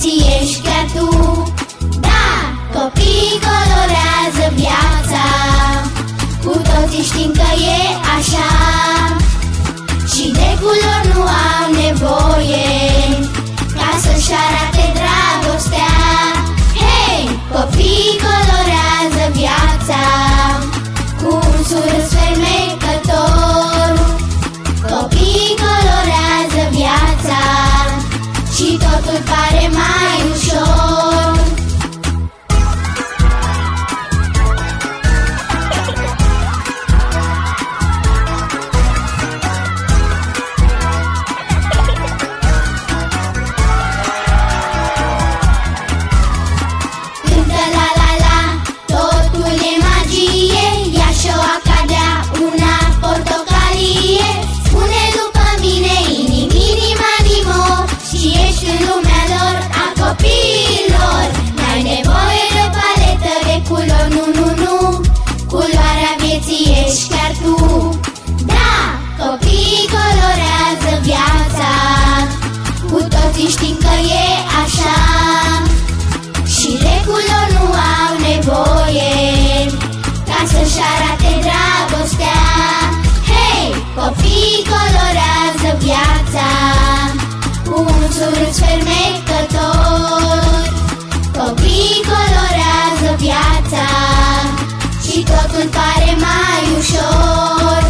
vieții ești chiar tu. Da, copiii colorează viața. Cu toții știm că e așa. Și de culori nu au nevoie Ca să-și arate dragostea. Hei, copiii colorează viața. Cu un surâs fermecător totul că e așa. Și de culori nu au nevoie Ca să-și arate dragostea. Hei, copiii colorează viața Cu un surâs fermecător. Copiii colorează viața Și totul pare mai ușor